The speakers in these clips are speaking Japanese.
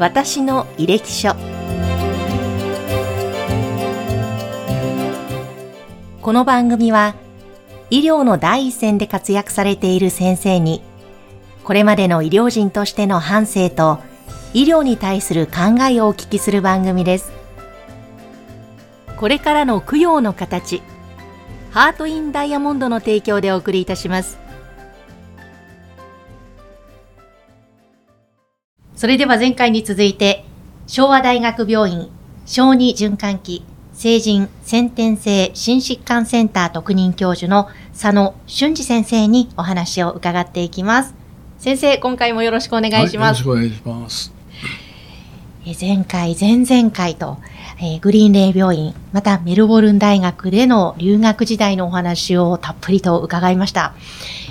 私の履歴書。この番組は医療の第一線で活躍されている先生にこれまでの医療人としての反省と医療に対する考えをお聞きする番組です。これからの供養の形ハートインダイヤモンドの提供でお送りいたします。それでは前回に続いて昭和大学病院小児循環器成人先天性心疾患センター特任教授の佐野俊二先生にお話を伺っていきます。先生今回もよろしくお願いします、はい、よろしくお願いします。前回前々回とえー、グリーンレイ病院、またメルボルン大学での留学時代のお話をたっぷりと伺いました。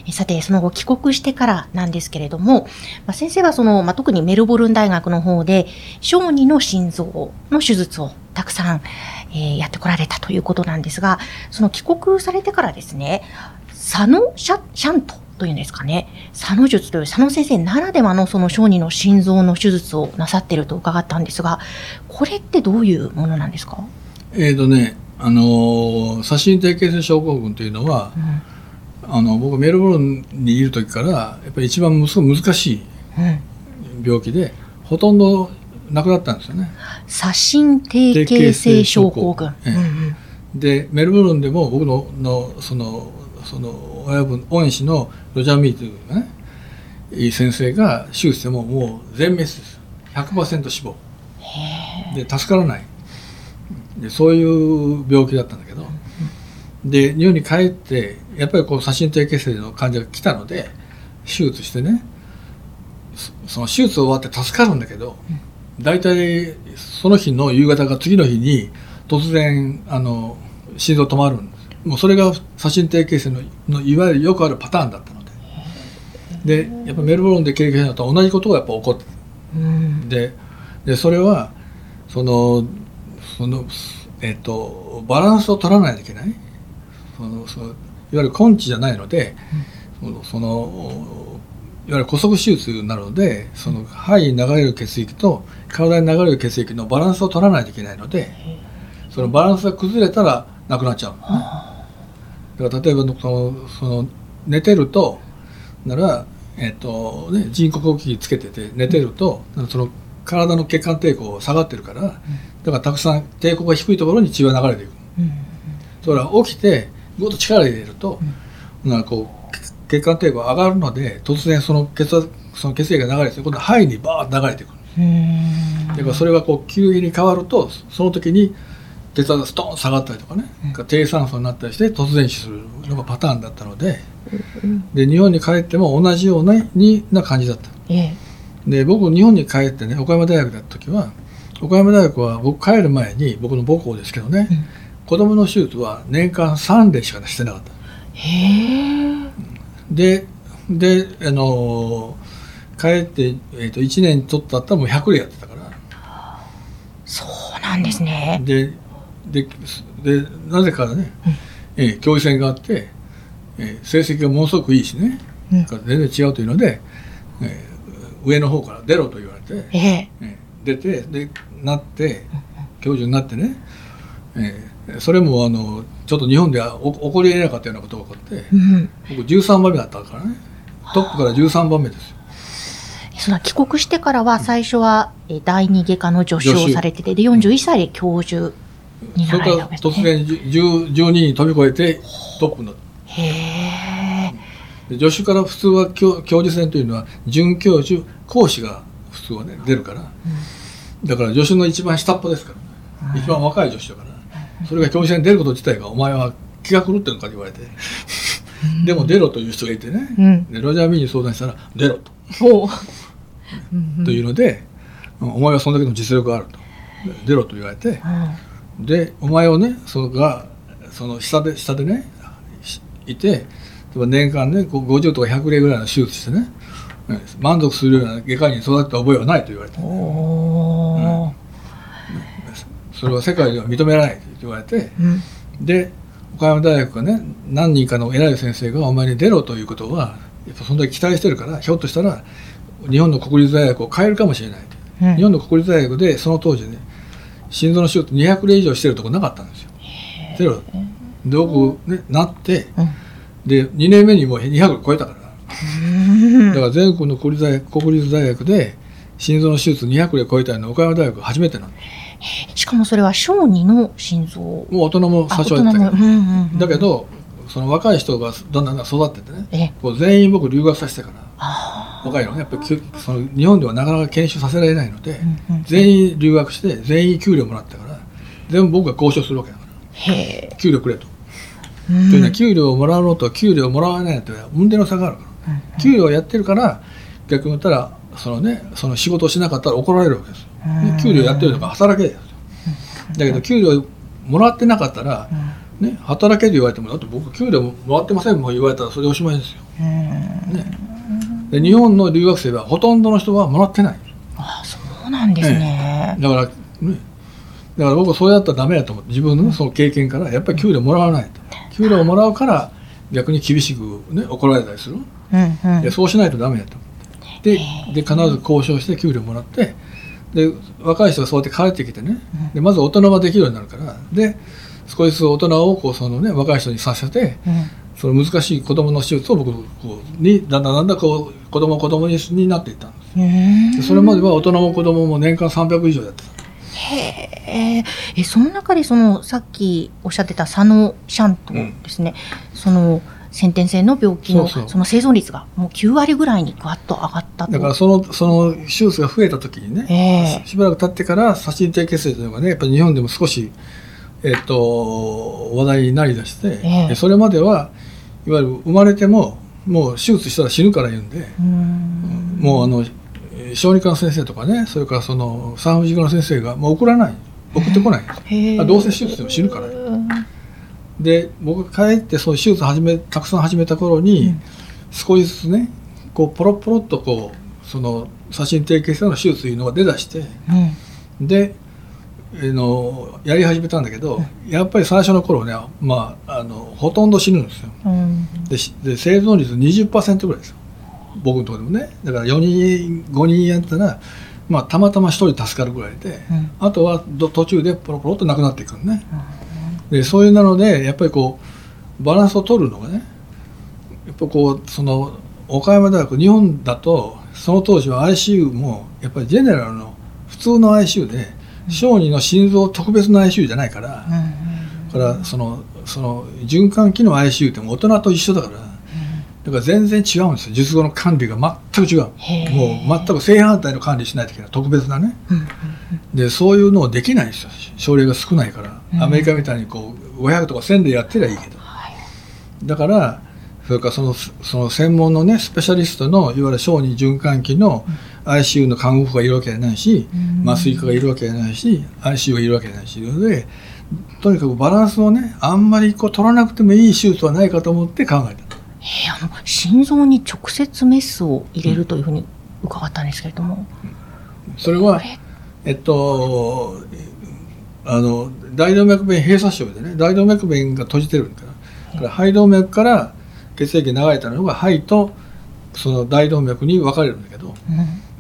えさて、その後帰国してからなんですけれども、まあ、先生はその、まあ、特にメルボルン大学の方で、小児の心臓の手術をたくさん、えー、やってこられたということなんですが、その帰国されてからですね、佐野シャシャントというんですかね、佐野術という佐野先生ならではのその小児の心臓の手術をなさっていると伺ったんですが、これってどういうものなんですか？えっ、ー、とね、あの写真低形性症候群というのは、うん、あの僕メルボルンにいる時からやっぱり一番難しい病気で、うん、ほとんどなくなったんですよね。写真低形性症候群。ええうん、でメルボルンでも僕ののそのその親分恩師のロジャー・ミーというねいい先生が手術してももう全滅です。100%死亡。で助からない。でそういう病気だったんだけど。で日本に帰ってやっぱりこう写真低血性の患者が来たので手術してねその手術終わって助かるんだけど大体その日の夕方か次の日に突然あの心臓止まるんもうそれが写真定形成ののいわゆるよくあるパターンだったので。でやっぱメルボルンで経験したと同じことがやっぱ起こって、うん、ででそれはそのそのえっ、とバランスを取らないといけない。そのそのいわゆる根治じゃないので、うん、そのいわゆる骨側手術になるのでその肺に流れる血液と体に流れる血液のバランスを取らないといけないのでそのバランスが崩れたらなくなっちゃう、ね。だから例えばそのその寝てるとなら、えっとね、人工呼吸器つけてて寝てると、その体の血管抵抗下がってるから、だからたくさん抵抗が低いところに血が流れていく、それは起きてぐっと力入れると、なんかこう血管抵抗上がるので突然その血その血液が流れて今度は肺にバーッと流れてくる。だからそれがこう急激に変わるとその時に血圧がストーン下がったりとかね、うん、低酸素になったりして突然死するのがパターンだったので。うん、で日本に帰っても同じようなにな感じだった、ええ、で僕日本に帰ってね岡山大学だった時は岡山大学は僕帰る前に僕の母校ですけどね、うん、子供の手術は年間3例しかしてなかった。へでであの帰って、えー、と1年ちょっとだったらもう100例やってたから。そうなんですね。でででなぜかね、うん、えー、教授選があって、えー、成績がものすごくいいしね、うん、全然違うというので、えー、上の方から出ろと言われて、えー、出てでなって教授になってね、えー、それもあのちょっと日本では起こりえなかったようなことが起こって、うん、僕13番目だったからね。トップから13番目ですよ。その帰国してからは最初は第二外科の助手をされててで41歳で教授になられたわけですね。それから突然12人飛び越えてトップになった。へえ。助手から普通は教教授選というのは准教授講師が普通はね出るから、うん、だから助手の一番下っ端ですから、ね、うん、一番若い助手だから、それが教授選に出ること自体がお前は気が狂ってるのかと言われて、でも出ろという人がいてね、うん、でロジャー・ミーに相談したら出ろと。というので、お前はそんだけの実力があると。出ろと言われて、でお前をねそのがその下で下でねいて年間ね50とか100例ぐらいの手術してね満足するような外科医に育った覚えはないと言われて、うん、それは世界では認められないと言われて、うん、で岡山大学がね何人かの偉い先生がお前に出ろということはやっぱそんだけ期待してるからひょっとしたら日本の国立大学を変えるかもしれないと、うん。日本の国立大学でその当時ね心臓の手術200例以上してるとこなかったんですよ。ゼロで僕ねなってうん。で2年目にもう200超えたから。う んだから全国の国立大学国立大学で心臓の手術200例超えたのは岡山大学初めてなのしかもそれは小児の心臓。もう大人もあ最初はやってたけど、うんうんうんだけ、どその若い人がだんだん育ってってね。全員僕留学させてから。あ若いのねやっぱりその日本ではなかなか研修させられないので、うんうん全員留学して全員給料もらってから全部僕が交渉するわけだから。給料くれと。うん。というのは給料をもらうのと給料をもらわないのとは運転の差があるから、給料をやってるから逆に言ったらそのねその仕事をしなかったら怒られるわけですよ、ね給料やってるのが働けだけど給料もらってなかったら、ね、働けと言われてもだって僕給料もらってませんもん言われたらそれでおしまいですよ、うん。ね、で日本の留学生はほとんどの人はもらってない。あそうなんですね。だからね。だから僕はそれだったらダメだと思って自分のその経験からやっぱり給料もらわないと。給料をもらうから逆に厳しく、ね、怒られたりする。うんうん。でそうしないとダメだと思って。でで必ず交渉して給料もらってで若い人がそうやって帰ってきてね。でまず大人はできるようになるから。で少しずつ大人をこうその、ね、若い人にさせてうんその難しい子供の手術を僕こうにだんだんだんだんこう子供子供にになっていったんです。それまでは大人も子供も年間300以上やってた。へえ。え、その中でその、さっきおっしゃってた佐野シャントですね。その、先天性の病気のその生存率がもう9割ぐらいにぐわっと上がったと。だからそのその手術が増えた時にね、ええ。しばらく経ってから写真低血性というのがねやっぱり日本でも少し、えっと話題になりだして、え。それまではいわゆる生まれてももう手術したら死ぬから言うんで、うん。もうあのえー小児科の先生とかねそれからその産婦人科の先生がもう送らない。送ってこない。あどうせ手術でも死ぬから。うん。で僕が帰ってそう手術始めたくさん始めた頃に、うん。少しずつねこうポロポロっとこうその写真低血性の手術というのが出だしてうん。で、えーのやり始めたんだけど、やっぱり最初の頃ね、まあ、あのほとんど死ぬんですよ。うん。でしで生存率20%ぐらいですよ。僕のところでもね。だから4人5人やったら、まあ、たまたま1人助かるぐらいで、うん。あとはど途中でポロポロっとなくなっていくのね、でそういうなのでやっぱりこうバランスを取るのがねやっぱこうその岡山大学日本だとその当時は ICU もやっぱりジェネラルの普通の ICU で小児の心臓特別な ICU じゃないから、だからそのその循環器の ICU って大人と一緒だから、だから全然違うんですよ。術後の管理が全く違う。もう全く正反対の管理しないといけない。特別なね。でそういうのをできないんですよ。症例が少ないから、うん。アメリカみたいにこう500とか1000でやってりゃいいけど。はい。だからそれからそのその専門のねスペシャリストのいわゆる小児循環器の ICU の看護婦がいるわけじゃないし、うん。麻酔科がいるわけじゃないし ICU がいるわけじゃないしのでとにかくバランスをねあんまりこう取らなくてもいい手術はないかと思って考えた。えーあの心臓に直接メスを入れるというふうに伺ったんですけれども、それはえっとあの大動脈弁閉鎖症でね大動脈弁が閉じてるからだから肺動脈から血液が流れたのが肺とその大動脈に分かれるんだけどうん。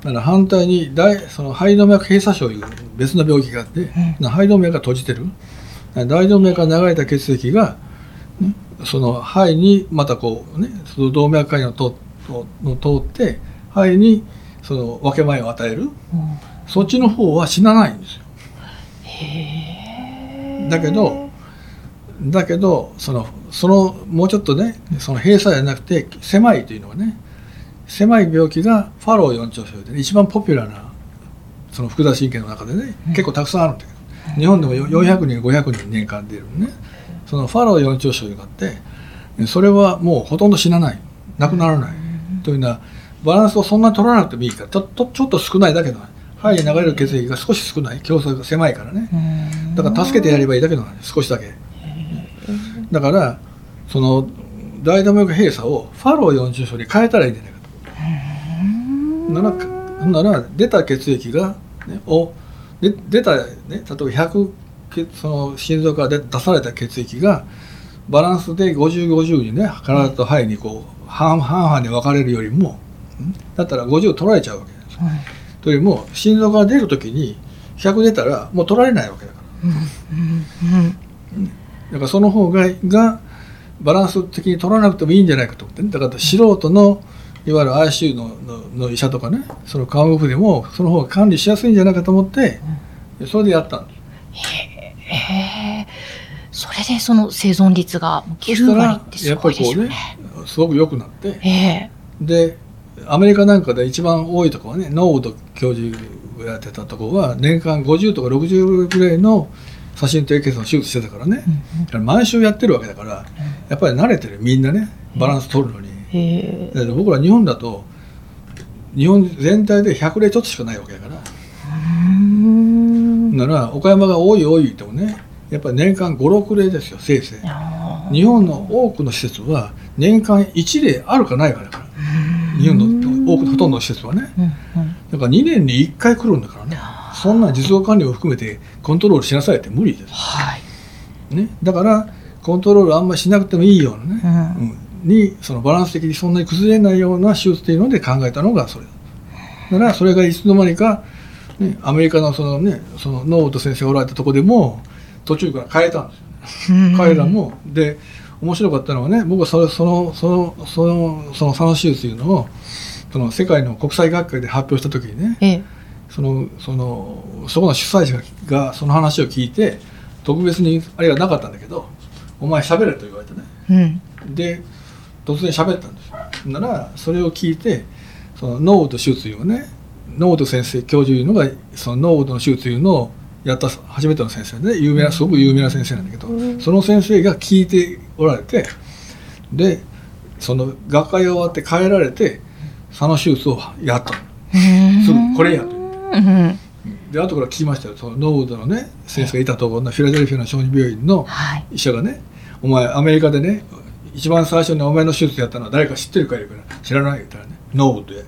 だから反対に大その肺動脈閉鎖症いう別の病気があって、肺動脈が閉じてる。大動脈から流れた血液が、ね、その肺にまたこうねその動脈回路を通の通って肺にその分け前を与える。うん。そっちの方は死なないんですよ。だけどだけどそのそのもうちょっとねその閉鎖じゃなくて狭いというのはね狭い病気がファロー四徴症で、ね、一番ポピュラーなその複雑神経の中でね、結構たくさんあるんだけど日本でもよ400人500人年間出るね。そのファロー四徴症があってそれはもうほとんど死なない。なくならない、というのはバランスをそんなに取らなくてもいいからちょちょちょっと少ないだけど肺に流れる血液が少し少ない。競争が狭いからね、うん。だから助けてやればいいだけなの少しだけだからその大動脈閉鎖をファロー四重症に変えたらいいんじゃないかと。ならなら出た血液が、ね、をで出た、ね、例えば100血その心臓から出出された血液がバランスで5050にね体と肺にこう半半々に分かれるよりもん？だったら50取られちゃうわけですというよりも心臓から出る時に100出たらもう取られないわけだから。うんうんだからその方ががバランス的に取らなくてもいいんじゃないかと。思ってねだから素人のいわゆる ICU ののの医者とかねその看護婦でもその方が管理しやすいんじゃないかと思って、それでやったんです。へえ。それでその生存率が9そしたら割ってすやっぱごいでしょうりこうねね。すごく良くなって。ええ。でアメリカなんかで一番多いところはねノーウッド教授がやってたところは年間50とか60ぐらいの写真低血の手術してたからね、毎週やってるわけだからやっぱり慣れてる。みんなねバランス取るのに、へえ。だけど僕ら日本だと日本全体で100例ちょっとしかないわけだから、うん。なら岡山が多い多い言ってもねやっぱり年間56例ですよせいぜい。日本の多くの施設は年間1例あるかないかだから。日本の多くのほとんどの施設はね。うんうん。だから2年に1回来るんだからねそんな実用管理を含めてコントロールしなさいって無理です、はい。ね、だからコントロールあんまりしなくてもいいようなね、うん。うん。にそのバランス的にそんなに崩れないような手術っていうので考えたのがそれだ。だからそれがいつの間にか、ね、アメリカのそのねそのノート先生がおられたとこでも途中から変えたんですよ。うん。彼らも。で面白かったのはね僕はそれそのそのそのその佐野手術というのをその世界の国際学会で発表した時にねええそのそのそこの主催者がその話を聞いて特別にあれがなかったんだけど「お前喋れ」と言われてね。うん。で突然喋ったんです。よならそれを聞いてそのノー手術いうねノー先生教授いうのがそのノーの手術いうのをやった初めての先生で、ね、有名なすごく有名な先生なんだけど、うん。その先生が聞いておられてでその学会が終わって帰られて佐野手術をやったすぐこれやとうんで後から聞きましたよ。そのノーウッドのね先生がいたところのフィラデルフィアの小児病院のはい。医者がね「お前アメリカでね一番最初にお前の手術やったのは誰か知ってるか言うから「知らない」言ったらね「ノーウッドや」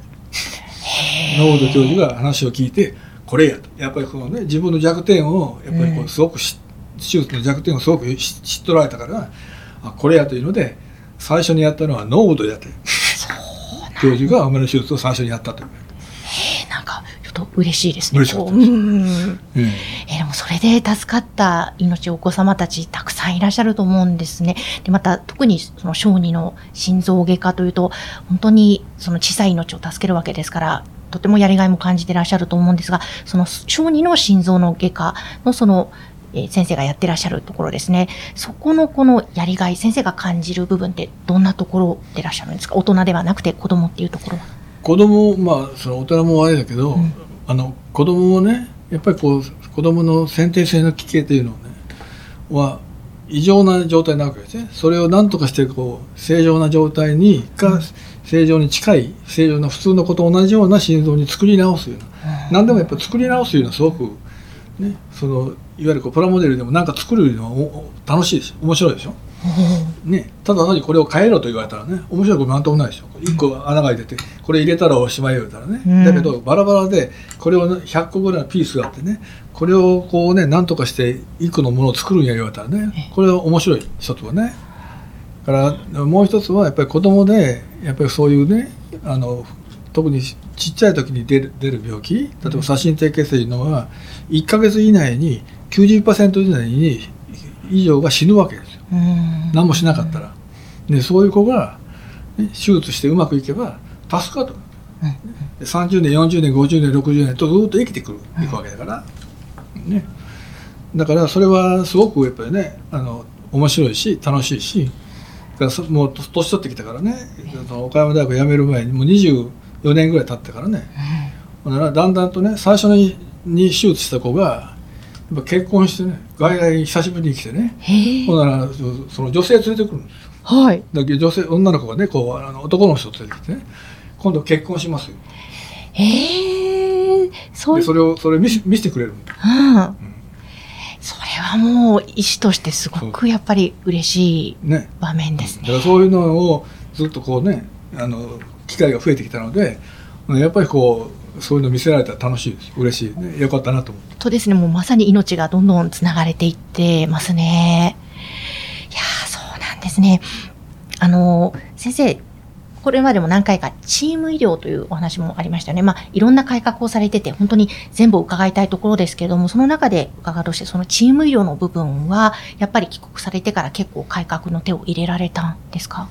ノーウッド教授が話を聞いて「これや」と。やっぱりこのね自分の弱点をやっぱりこうすごくし手術の弱点をすごく知知っとられたからあこれやというので最初にやったのはノーウッドやって。教授がお前の手術を最初にやったという、と嬉しいですね。嬉しかったですこううんうんえーでもそれで助かった命お子様たちたくさんいらっしゃると思うんですね。でまた特にその小児の心臓外科というと本当にその小さい命を助けるわけですからとてもやりがいも感じてらっしゃると思うんですがその小児の心臓の外科のそのえー先生がやってらっしゃるところですね。そこのこのやりがい、先生が感じる部分ってどんなところでいらっしゃるんですか？大人ではなくて子供っていうところは。子供まあその大人もあれだけど、うんあの子供もねやっぱりこう子供の先天性の奇形というのはねは異常な状態なわけですね。それを何とかしてこう正常な状態にか正常に近い正常な普通の子と同じような心臓に作り直すような。何でもやっぱり作り直すいうのはすごくねそのいわゆるこうプラモデルでも何か作るのは楽しいでしょ面白いでしょ ね、ただ単にこれを変えろと言われたらね面白いことなんともないでしょ。1個穴が開いててこれ入れたらおしまい言うたらね、うん。だけどバラバラでこれをね100個ぐらいのピースがあってねこれをこうね何とかして1個のものを作るんや言われたらねこれは面白い一つはね。だからもう一つはやっぱり子供でやっぱりそういうねあの特にちっちゃい時に出る出る病気例えば左心低血性のは1ヶ月以内に90%以内に以上が死ぬわけです何もしなかったら、でそういう子が、ね、手術してうまくいけば助かると。うん。で30年40年50年60年とずっと生きてくる。いくわけだから、ね、だからそれはすごくやっぱりねあの面白いし楽しいし。もうと年取ってきたからね。岡山大学辞める前にもう24年ぐらい経ってからね。ほんならだんだんとね最初にに手術した子がやっぱ結婚してね外来に久しぶりに来てねほんならそその女性連れてくるんですよ。はい。だけど女性女の子がねこうあの男の人を連れてきてね今度結婚しますよ。へえ。そそれをそれ見せ見せてくれるんだ。うん。それはもう医師としてすごくやっぱり嬉しいね。場面ですね。だからそういうのをずっとこうねあの機会が増えてきたのでやっぱりこうそういうの見せられたら楽しいです嬉しいねよかったなと思ってとですね、もうまさに命がどんどんつながれていってますね。いやーそうなんですね。あの、先生、これまでも何回かチーム医療というお話もありましたよね。まあ、いろんな改革をされてて、本当に全部伺いたいところですけれども、その中で伺うとして、そのチーム医療の部分は、やっぱり帰国されてから結構改革の手を入れられたんですか？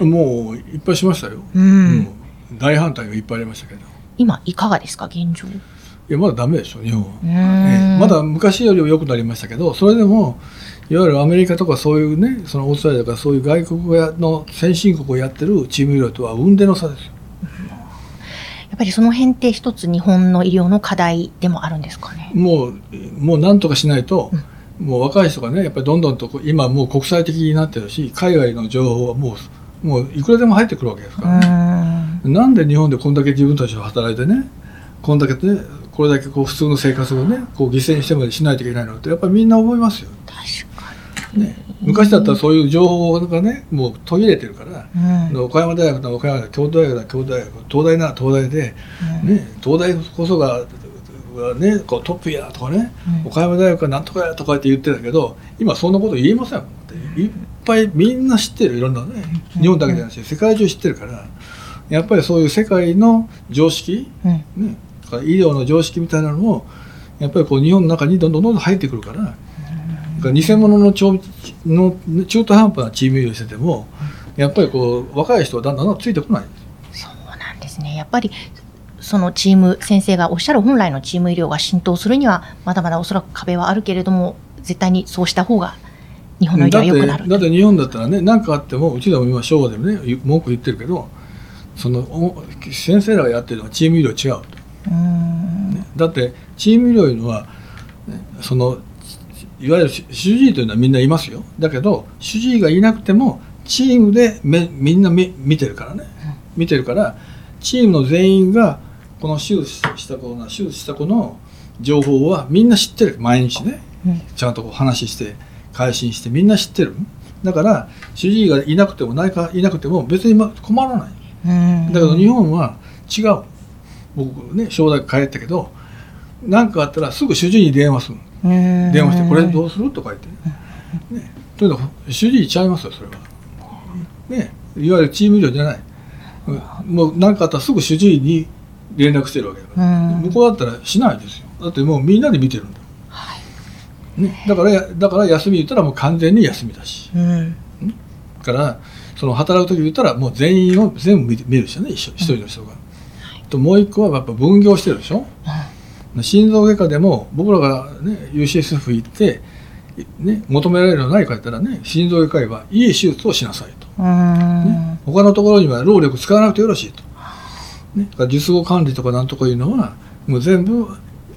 もういっぱいしましたよ。うん。大反対がいっぱいありましたけど。今、いかがですか、現状？いやまだダメでしょ日本は、えまだ昔よりは良くなりましたけどそれでもいわゆるアメリカとかそういうねそのオーストラリアとかそういう外国の先進国をやってるチーム医療とは雲泥の差ですよ。やっぱりその辺って一つ日本の医療の課題でもあるんですかね？もうもうなんとかしないと、うん、もう若い人がねやっぱりどんどんと今もう国際的になってるし海外の情報はもうもういくらでも入ってくるわけですから、ね、なんで日本でこんだけ自分たちが働いてねこんだけねこれだけこう普通の生活をねこう犠牲にしてまでしないといけないのってやっぱりみんな思いますよ。ね、昔だったらそういう情報がねもう途切れてるから、うん、岡山大学の岡山大学京都大学だ京都大学東大なら東大で、うん、ね、東大こそがね、こうトップやとかね、うん、岡山大学はなんとかやとかって言ってたけど今そんなこと言えませんいっぱいみんな知ってるいろんなね日本だけじゃなくて世界中知ってるからやっぱりそういう世界の常識、ね、医療の常識みたいなのもやっぱりこう日本の中にどんどんどんどん入ってくるから。か偽物の中の中途半端なチーム医療しててもやっぱりこう若い人はだんだんついてこない。そうなんですね。やっぱりそのチーム先生がおっしゃる本来のチーム医療が浸透するにはまだまだおそらく壁はあるけれども絶対にそうした方が日本の医療は良くなる。だって日本だったらね何かあってもうちでも今昭和でもね文句言ってるけどその先生らがやってるのはチーム医療違うと。だってチーム医療いうのはそのいわゆる主治医というのはみんないますよ。だけど主治医がいなくてもチームでめみんな見てるからね。見てるからチームの全員がこの手術した子の手術した子の情報はみんな知ってる。毎日ね、ちゃんとこう話して改心してみんな知ってる。だから主治医がいなくてもないかいなくても別に困らないだけど日本は違う。僕ね正大帰ったけど何かあったらすぐ主治医に電話する。電話して「これどうする?」とか言って。ね。ねというのは主治医ちゃいますよそれは。ね。いわゆるチーム医療じゃない。もう何かあったらすぐ主治医に連絡してるわけだから。向こうだったらしないですよ。だってもうみんなで見てるんだ、はい。ね、だからだから休み言ったらもう完全に休みだし、うん、からその働く時言ったらもう全員を全部見る人ね一人の人が、ともう一個はやっぱ分業してるでしょ、うん、心臓外科でも僕らが、ね、UCSF 行って、ね、求められるのは何か言ったらね心臓外科医はいい手術をしなさいと、ね、他のところには労力使わなくてよろしいと、ね、術後管理とかなんとかいうのはもう全部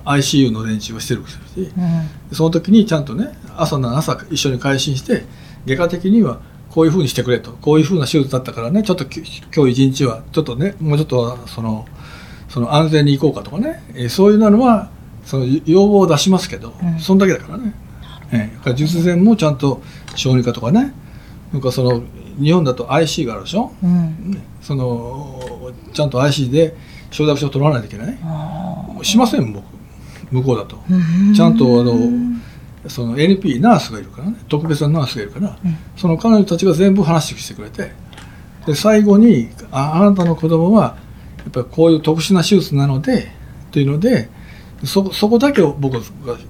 ICU の連中をしてるし、うん、その時にちゃんとね朝の朝一緒に開診して外科的にはこういうふうにしてくれと。こういうふうな手術だったからね。ちょっと今日一日はちょっとねもうちょっとそのその安全に行こうかとかね、えー、そういうのはその要望を出しますけど、うん、そんだけだからね、えー、術前もちゃんと小児科とかね。なんかその日本だと IC があるでしょ、うん、そのちゃんと IC で承諾書を取らないといけないしません僕。向こうだと。ちゃんとあのその NP ナースがいるからね特別なナースがいるから、うん、その彼女たちが全部話してくれてで最後にああなたの子供はやっぱりこういう特殊な手術なのでというのでそそこだけを僕が、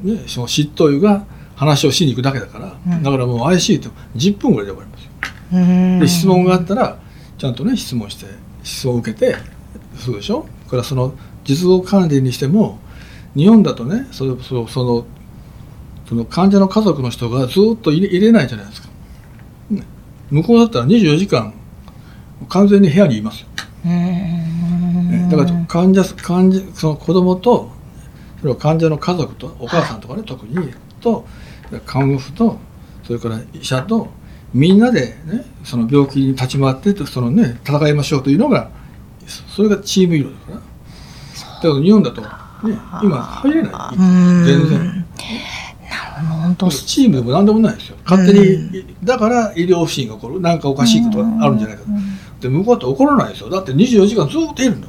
ね、その執刀医が話をしに行くだけだから、うん、だからもう IC って10分ぐらいで終わりますよ。で質問があったらちゃんとね質問して質問を受けてそうでしょ？これはその実動管理にしても日本だとねそれそそのその患者の家族の人がずっと入れ入れないじゃないですか、ね、向こうだったら24時間完全に部屋にいますよ、ね、だから患者患者その子供とそれは患者の家族とお母さんとかね、特にと看護婦とそれから医者とみんなで、ね、その病気に立ち回ってその、ね、戦いましょうというのがそれがチーム医療だから。だから日本だと、ね、今入れない。全然。本当。チームでも何でもないですよ。勝手に、うん、だから医療不振が起こる。何かおかしいことがあるんじゃないか、うん、で向こうだと起こらないですよ。だって24時間ずっといるん。だ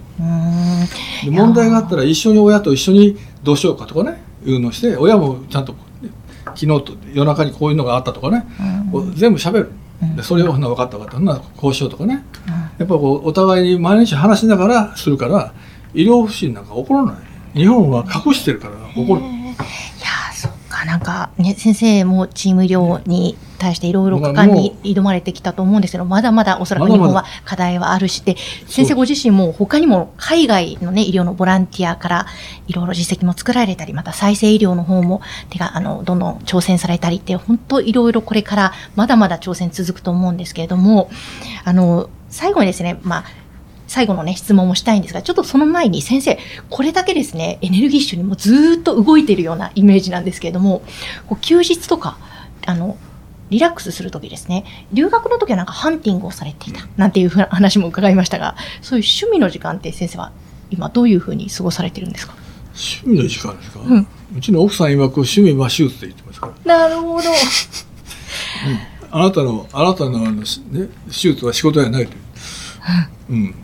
で問題があったら一緒に親と一緒にどうしようかとかねいうのをして親もちゃんと、昨日と夜中にこういうのがあったとかね、うん、全部しゃべるでそれを分かった分かった。なこうしようとかね、やっぱこうお互いに毎日話しながらするから医療不振なんか起こらない。日本は隠してるから起こるなんかね先生もチーム医療に対していろいろ果敢に挑まれてきたと思うんですけどまだまだおそらく日本は課題はあるしで先生ご自身も他にも海外のね医療のボランティアからいろいろ実績も作られたりまた再生医療の方も手があのどんどん挑戦されたりって本当いろいろこれからまだまだ挑戦続くと思うんですけれどもあの最後にですねまあ最後のね、質問もしたいんですが、ちょっとその前に先生、これだけですね、エネルギッシュにもずーっと動いているようなイメージなんですけれども、こう休日とか、あの、リラックスするときですね、留学の時はなんかハンティングをされていた、なんていうふうな話も伺いましたが、そういう趣味の時間って先生は今どういうふうに過ごされてるんですか？趣味の時間ですか、うん。うちの奥さん曰く趣味は手術って言ってますから。なるほど。あなたのあなたのあの、しね、手術は仕事じゃないという、うん、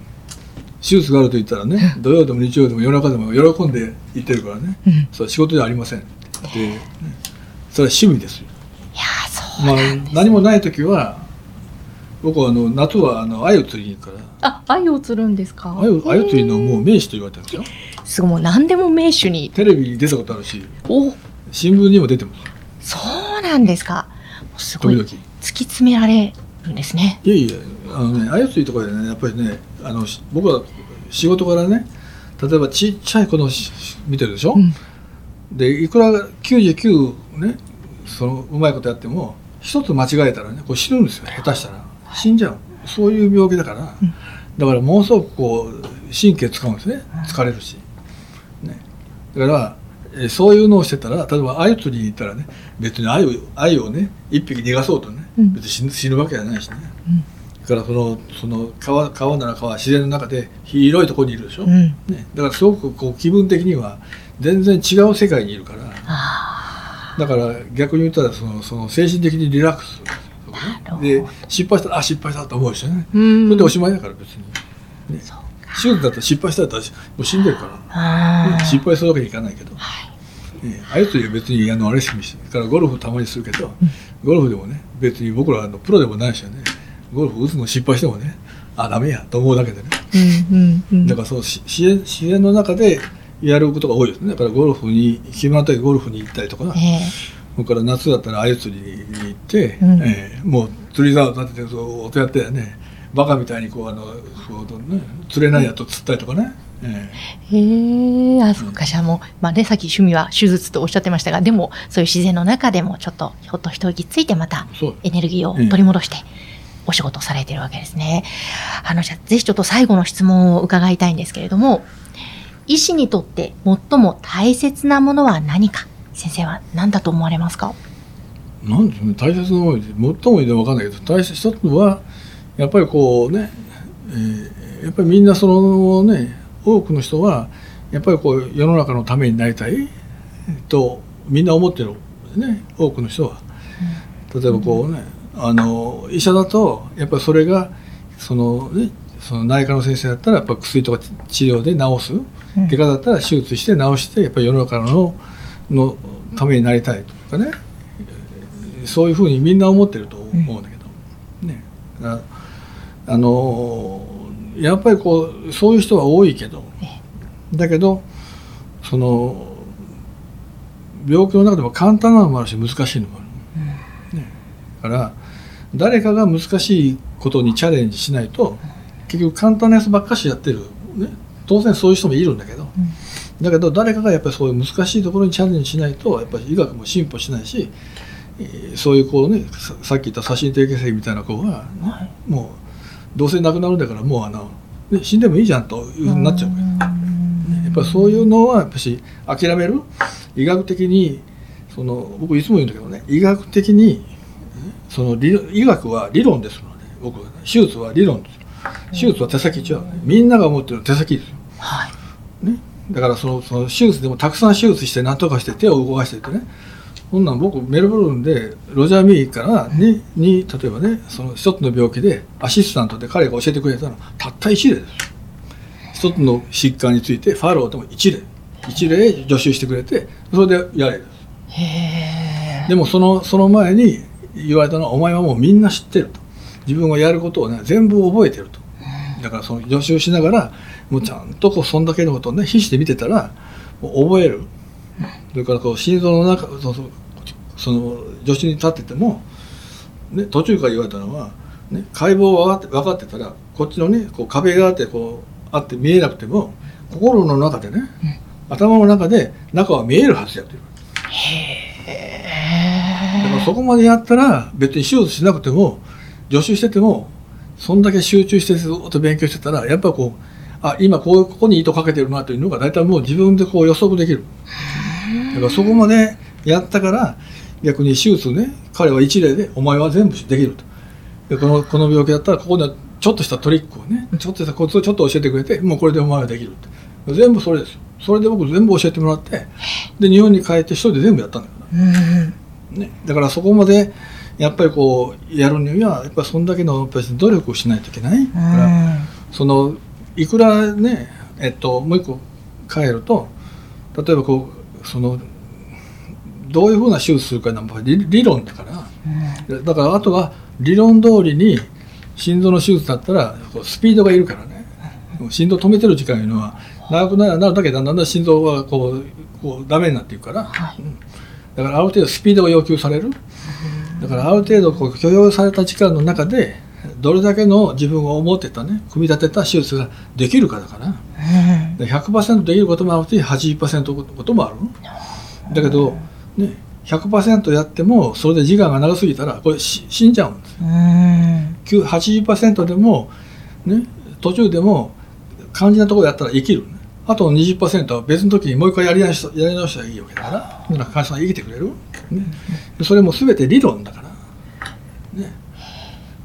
手術があると言ったらね土曜でも日曜でも夜中でも喜んで言ってるからね、うん。それは仕事じゃありません。って言って、ねそれは趣味ですよ、いやー、そうまあなんです、何もない時は僕はあの夏はあの鮎を釣りに行くから。あ、鮎を釣るんですか？鮎鮎釣りのもう名手と言われてるんですよ。すごい、もう何でも名手に。テレビに出たことあるしお。新聞にも出てます。そうなんですか。すごい。突き詰められるんですね。いやいやあのね鮎釣りとかでねやっぱりねあのし僕は仕事からね例えばちっちゃい子のし見てるでしょ、うん。でいくら99ねそのうまいことやっても一つ間違えたらねこう死ぬんですよ下手したら。死んじゃう。そういう病気だから、うん。だからものすごくこう神経使うんですね。疲れるし、ね、だからえーそういうのをしてたら例えば鮎釣りに行ったらね別に鮎鮎をね一匹逃がそうとね、うん。別に死ぬ死ぬわけじゃないしね、うん。だからそのその川川なら川自然の中で広いところにいるでしょ、うん。ね、だからすごくこう気分的には全然違う世界にいるから。あだから逆に言ったらそのその精神的にリラックス。するんで失敗したらあ失敗したと思うしね、ーうん。それでおしまいだから別に、ね、そう手術だったら失敗したらもう死んでるから、あー。失敗するわけにいかないけど、はい。ね、あゆとりは別にあのあれしみしてだからゴルフたまにするけど、ゴルフでもね別に僕らあのプロでもないしねゴルフ打つの失敗してもねあダメやと思うだけでね。うんうんうん。だからそのし自然自然の中でやることが多いですね。だからゴルフに暇な時ゴルフに行ったりとかえそれから夏だったら鮎釣りに行って、うん。ええもう釣り竿立ててそう音やってやねバカみたいにこうあのそう、ね、釣れないやと釣ったりとかね、ええ。へえ、あ、そうか、じゃあもう、まあね、さっき趣味は手術とおっしゃってましたが、でも、そういう自然の中でも、ちょっと、ひょっと一息ついて、またエネルギーを取り戻して、お仕事をされているわけですね。あの、じゃあ、ぜひちょっと最後の質問を伺いたいんですけれども、医師にとって最も大切なものは何か、先生は何だと思われますか？なんですね大切なもので最もいいで分かんないけど大切一つはやっぱりこうね、えーやっぱりみんなそのね多くの人はやっぱりこう世の中のためになりたいとみんな思ってるね多くの人は。例えばこうね、あの医者だとやっぱりそれがそのねその内科の先生だったらやっぱ薬とか治療で治す、うん。外科だったら手術して治してやっぱり世の中ののためになりたいとかね。そういうふうにみんな思ってると思うんだけど、ね。ああのやっぱりこうそういう人は多いけど。だけどその病気の中でも簡単なのもあるし難しいのもある。だから誰かが難しいことにチャレンジしないと結局簡単なやつばっかしやってる、ね、当然そういう人もいるんだけど、だけど誰かがやっぱりそういう難しいところにチャレンジしないとやっぱり医学も進歩しないし、えーそういうこうねささっき言った写真定型性みたいな子は、もうどうせ亡くなるんだからもうあの、ね、死んでもいいじゃんというふうになっちゃうから。やっぱりそういうのはやっぱし諦める？医学的にその僕いつも言うんだけどね医学的にその理医学は理論ですので僕はね手術は理論です。手術は手先違う、ね、みんなが思ってる手先ですよ、はい。ね、だからそのその手術でもたくさん手術して何とかして手を動かしてってね。そんなん僕メルボルンでロジャー・ミーからにに例えばねその一つの病気でアシスタントで彼が教えてくれたの。はたった一例です一つの疾患についてファローでも一例。一例助手してくれてそれでやれで。でもそのその前に言われたのはお前はもうみんな知ってると。自分がやることをね全部覚えてると。だからその助手しながらもうちゃんとこうそんだけのことをね必死で見てたら覚える。それからこう心臓の中そのその助手に立ってても、ね、途中から言われたのは、ね、解剖分かって分かってたらこっちのねこう壁があってこうあって見えなくても心の中でね、頭の中で中は見えるはずやってるだからそこまでやったら別に手術しなくても助手しててもそんだけ集中してずっと勉強してたらやっぱこうあ今こうここに糸かけてるなというのが大体もう自分でこう予測できる。だからそこまでやったから逆に手術ね彼は一例でお前は全部できると。でこのこの病気だったらここにはちょっとしたトリックをねちょっとしたコツをちょっと教えてくれてもうこれでお前はできるって全部それです。よそれで僕全部教えてもらってで日本に帰って一人で全部やったんだから、ね、だからそこまでやっぱりこうやるにはやっぱりそんだけのやっぱり努力をしないといけない。だからそのいくらねえっともう一個変えると例えばこうそのどういうふうな手術するかなん理理論だから、だからあとは理論通りに心臓の手術だったらこうスピードがいるからね。心臓止めてる時間いうのは長くなるなるだけだんだん心臓がこうこうダメになっていくから、はい。うんだからある程度スピードが要求される。だからある程度こう許容された時間の中でどれだけの自分が思ってたね組み立てた手術ができるかだから。で100%できることもあるし80%のこともあるだけど、ね、100%やってもそれで時間が長すぎたらこれし死んじゃうんです。9 80%でも、ね、途中でも肝心なところやったら生きる、ね、あとの20%は別の時にもう一回やり直しやり直したらいいわけだから。だから患者さん生きてくれる、ね、それも全て理論だから、ね、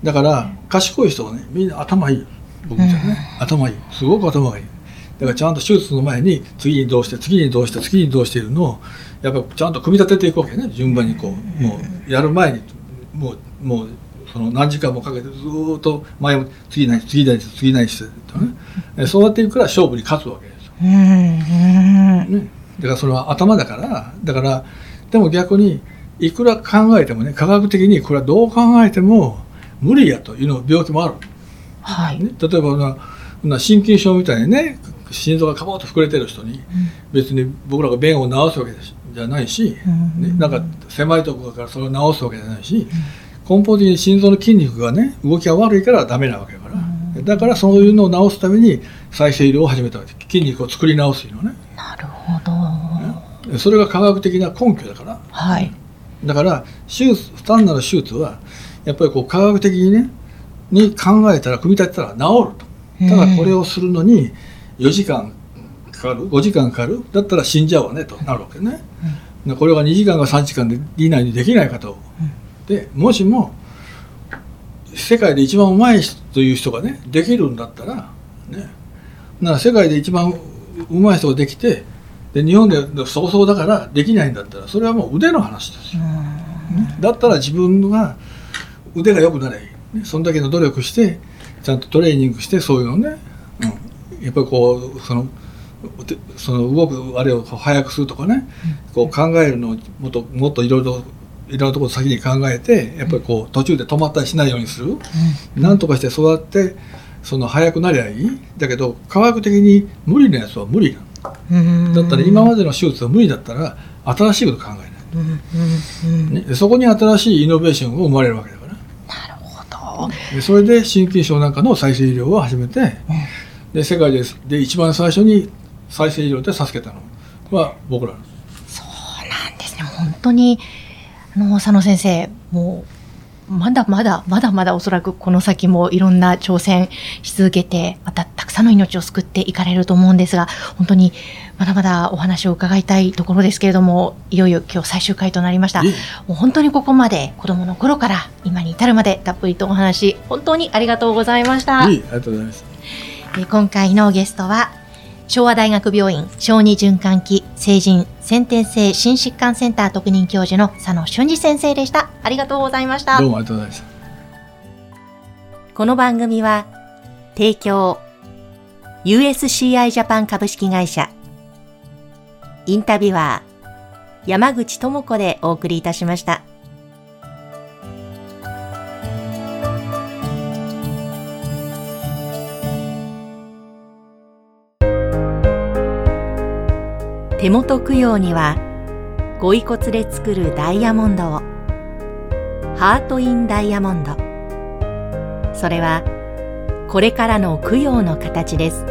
だから賢い人はねみんな頭いい。僕みたいなね、頭いい。すごく頭がいい。だからちゃんと手術の前に次にどうして次にどうして次にどうしているのをやっぱちゃんと組み立てていくわけね。順番にこうもうやる前にもうもうその何時間もかけてずーっと前も次ない次ない次ないしてとね。えそうやっていくから勝負に勝つわけね、だからそれは頭だからだからでも逆にいくら考えてもね科学的にこれはどう考えても無理やというの病気もある、はい。ね、例えばなな心筋症みたいにね心臓がカボッと膨れてる人に別に僕らが便を治すわけじゃないし、ね、なんか狭いところからそれを治すわけじゃないし、根本的に心臓の筋肉がね動きが悪いからダメなわけだから、だからそういうのを治すために再生医療を始めたわけ。筋肉を作り直すのね。なるほど。それが科学的な根拠だから。はい。だから手術単なる手術はやっぱりこう科学的にねに考えたら組み立てたら治ると。ただこれをするのに4時間かかる？5時間かかる？だったら死んじゃうわねとなるわけね、でこれが2時間か3時間で以内にできないかと、でもしも世界で一番うまい人という人がねできるんだったらね。なら世界で一番うまい人ができてで日本でそうそうだからできないんだったらそれはもう腕の話ですよ、ね。だったら自分が腕が良くなれ。そんだけの努力してちゃんとトレーニングしてそういうのね、うん、やっぱりこうそのてその動くあれを早くするとかね、こう考えるのをもっともっといろいろいろんなところ先に考えてやっぱりこう途中で止まったりしないようにする、なんとかしてそうやってその早くなりゃいい。だけど科学的に無理なやつは無理だったら今までの手術は無理だったら新しいこと考えない、ね、でそこに新しいイノベーションが生まれるわけだから。なるほど。でそれで心筋症なんかの再生医療を始めて、で世界でで一番最初に再生医療で助けたのは僕らそうなんですね。本当に、あの、佐野先生、もう、まだまだ、まだまだおそらくこの先もいろんな挑戦し続けて、またたくさんの命を救っていかれると思うんですが、本当にまだまだお話を伺いたいところですけれども、いよいよ今日最終回となりました。もう本当にここまで子供の頃から今に至るまでたっぷりとお話、本当にありがとうございました。ありがとうございますえー今回のゲストは昭和大学病院小児循環器成人先天性心疾患センター特任教授の佐野俊二先生でした。ありがとうございました。どうもありがとうございました。この番組は提供 USCI ジャパン株式会社。インタビュアー山口智子でお送りいたしました。手元供養にはご遺骨で作るダイヤモンドをハート・イン・ダイヤモンド。それはこれからの供養の形です。